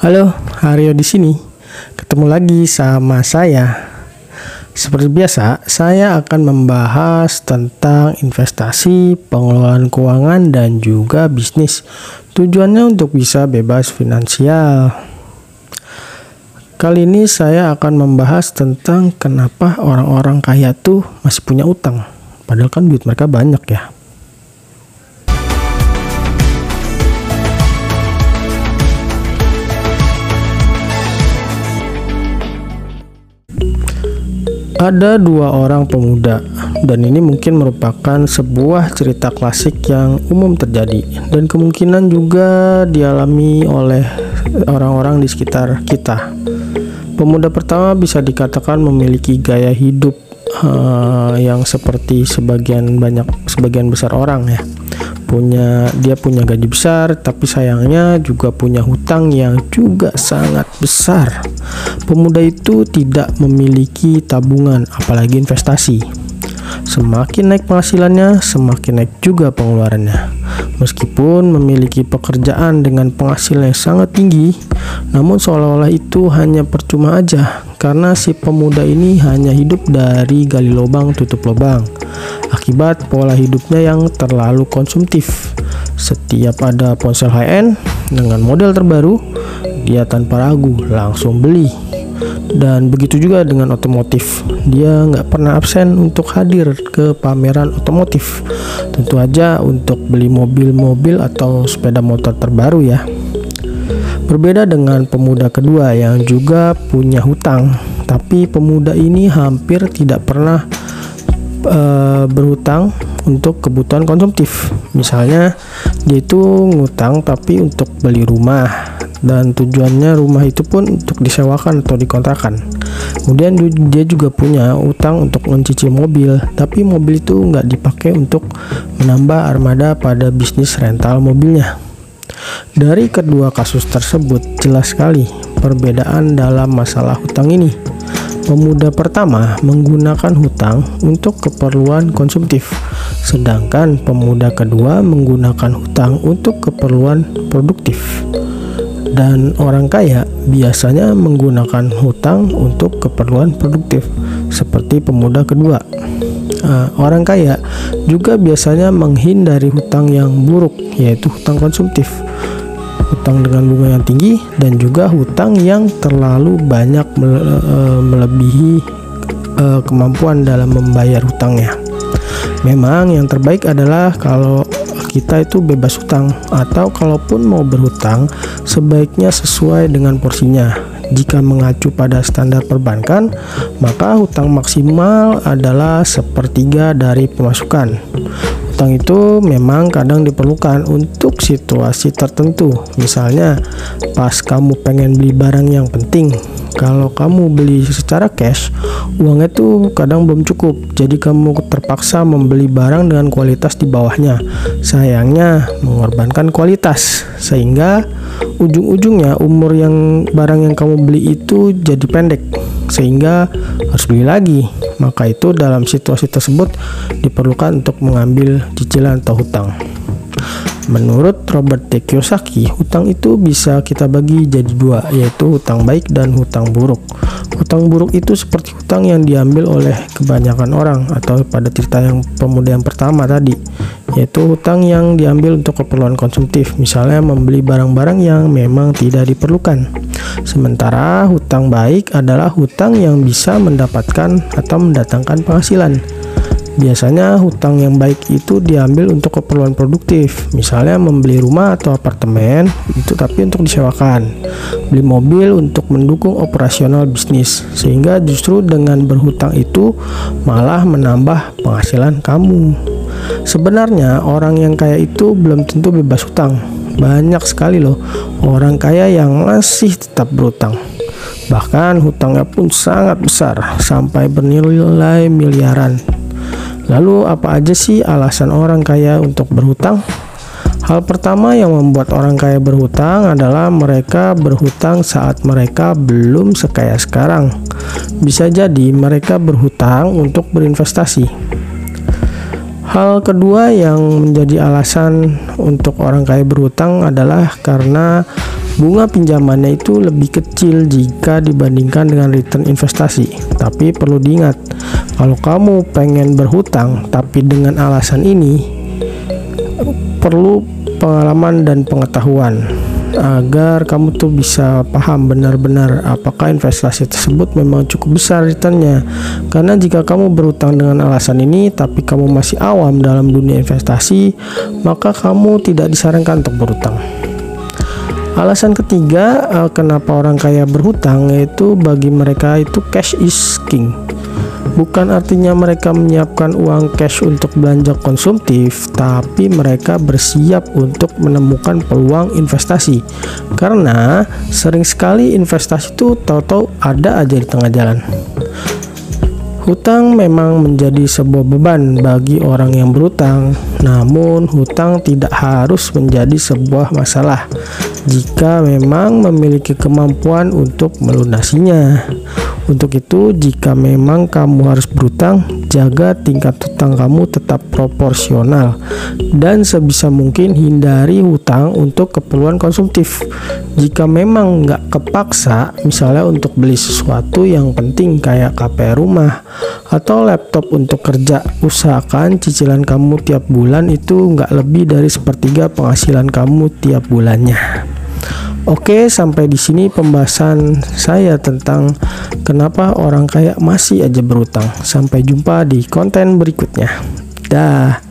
Halo, Haryo di sini. Ketemu lagi sama saya. Seperti biasa, saya akan membahas tentang investasi, pengelolaan keuangan, dan juga bisnis. Tujuannya untuk bisa bebas finansial. Kali ini saya akan membahas tentang kenapa orang-orang kaya tuh masih punya utang. Padahal kan duit mereka banyak ya. Ada dua orang pemuda, dan ini mungkin merupakan sebuah cerita klasik yang umum terjadi, dan kemungkinan juga dialami oleh orang-orang di sekitar kita. Pemuda pertama bisa dikatakan memiliki gaya hidup uh, yang seperti sebagian banyak, sebagian besar orang ya punya dia punya gaji besar tapi sayangnya juga punya hutang yang juga sangat besar. Pemuda itu tidak memiliki tabungan apalagi investasi. Semakin naik penghasilannya, semakin naik juga pengeluarannya. Meskipun memiliki pekerjaan dengan penghasilan yang sangat tinggi, namun seolah-olah itu hanya percuma aja karena si pemuda ini hanya hidup dari gali lubang tutup lubang akibat pola hidupnya yang terlalu konsumtif. Setiap ada ponsel high-end dengan model terbaru, dia tanpa ragu langsung beli. Dan begitu juga dengan otomotif, dia nggak pernah absen untuk hadir ke pameran otomotif. Tentu aja untuk beli mobil-mobil atau sepeda motor terbaru ya. Berbeda dengan pemuda kedua yang juga punya hutang, tapi pemuda ini hampir tidak pernah uh, berhutang untuk kebutuhan konsumtif. Misalnya dia itu ngutang tapi untuk beli rumah dan tujuannya rumah itu pun untuk disewakan atau dikontrakan. Kemudian dia juga punya utang untuk mencicil mobil, tapi mobil itu nggak dipakai untuk menambah armada pada bisnis rental mobilnya. Dari kedua kasus tersebut jelas sekali perbedaan dalam masalah hutang ini. Pemuda pertama menggunakan hutang untuk keperluan konsumtif, sedangkan pemuda kedua menggunakan hutang untuk keperluan produktif. Dan orang kaya biasanya menggunakan hutang untuk keperluan produktif, seperti pemuda kedua. Nah, orang kaya juga biasanya menghindari hutang yang buruk, yaitu hutang konsumtif hutang dengan bunga yang tinggi dan juga hutang yang terlalu banyak eh, melebihi eh, kemampuan dalam membayar hutangnya. Memang yang terbaik adalah kalau kita itu bebas hutang atau kalaupun mau berhutang sebaiknya sesuai dengan porsinya. Jika mengacu pada standar perbankan, maka hutang maksimal adalah sepertiga dari pemasukan utang itu memang kadang diperlukan untuk situasi tertentu. Misalnya, pas kamu pengen beli barang yang penting, kalau kamu beli secara cash, uangnya itu kadang belum cukup. Jadi kamu terpaksa membeli barang dengan kualitas di bawahnya. Sayangnya mengorbankan kualitas sehingga ujung-ujungnya umur yang barang yang kamu beli itu jadi pendek sehingga harus beli lagi. Maka itu dalam situasi tersebut diperlukan untuk mengambil cicilan atau hutang. Menurut Robert T. Kiyosaki, hutang itu bisa kita bagi jadi dua, yaitu hutang baik dan hutang buruk. Hutang buruk itu seperti hutang yang diambil oleh kebanyakan orang atau pada cerita yang pemuda yang pertama tadi, yaitu hutang yang diambil untuk keperluan konsumtif, misalnya membeli barang-barang yang memang tidak diperlukan. Sementara hutang baik adalah hutang yang bisa mendapatkan atau mendatangkan penghasilan Biasanya hutang yang baik itu diambil untuk keperluan produktif, misalnya membeli rumah atau apartemen itu tapi untuk disewakan. Beli mobil untuk mendukung operasional bisnis. Sehingga justru dengan berhutang itu malah menambah penghasilan kamu. Sebenarnya orang yang kaya itu belum tentu bebas hutang. Banyak sekali loh orang kaya yang masih tetap berhutang. Bahkan hutangnya pun sangat besar sampai bernilai miliaran. Lalu apa aja sih alasan orang kaya untuk berhutang? Hal pertama yang membuat orang kaya berhutang adalah mereka berhutang saat mereka belum sekaya sekarang. Bisa jadi mereka berhutang untuk berinvestasi. Hal kedua yang menjadi alasan untuk orang kaya berhutang adalah karena Bunga pinjamannya itu lebih kecil jika dibandingkan dengan return investasi. Tapi perlu diingat, kalau kamu pengen berhutang tapi dengan alasan ini perlu pengalaman dan pengetahuan agar kamu tuh bisa paham benar-benar apakah investasi tersebut memang cukup besar returnnya. Karena jika kamu berutang dengan alasan ini tapi kamu masih awam dalam dunia investasi maka kamu tidak disarankan untuk berutang alasan ketiga eh, kenapa orang kaya berhutang yaitu bagi mereka itu cash is king Bukan artinya mereka menyiapkan uang cash untuk belanja konsumtif, tapi mereka bersiap untuk menemukan peluang investasi. Karena sering sekali investasi itu tahu-tahu ada aja di tengah jalan. Hutang memang menjadi sebuah beban bagi orang yang berhutang, namun hutang tidak harus menjadi sebuah masalah jika memang memiliki kemampuan untuk melunasinya. Untuk itu, jika memang kamu harus berutang, jaga tingkat hutang kamu tetap proporsional dan sebisa mungkin hindari hutang untuk keperluan konsumtif. Jika memang nggak kepaksa, misalnya untuk beli sesuatu yang penting kayak KP rumah atau laptop untuk kerja, usahakan cicilan kamu tiap bulan itu nggak lebih dari sepertiga penghasilan kamu tiap bulannya. Oke, sampai di sini pembahasan saya tentang kenapa orang kaya masih aja berutang. Sampai jumpa di konten berikutnya. Dah.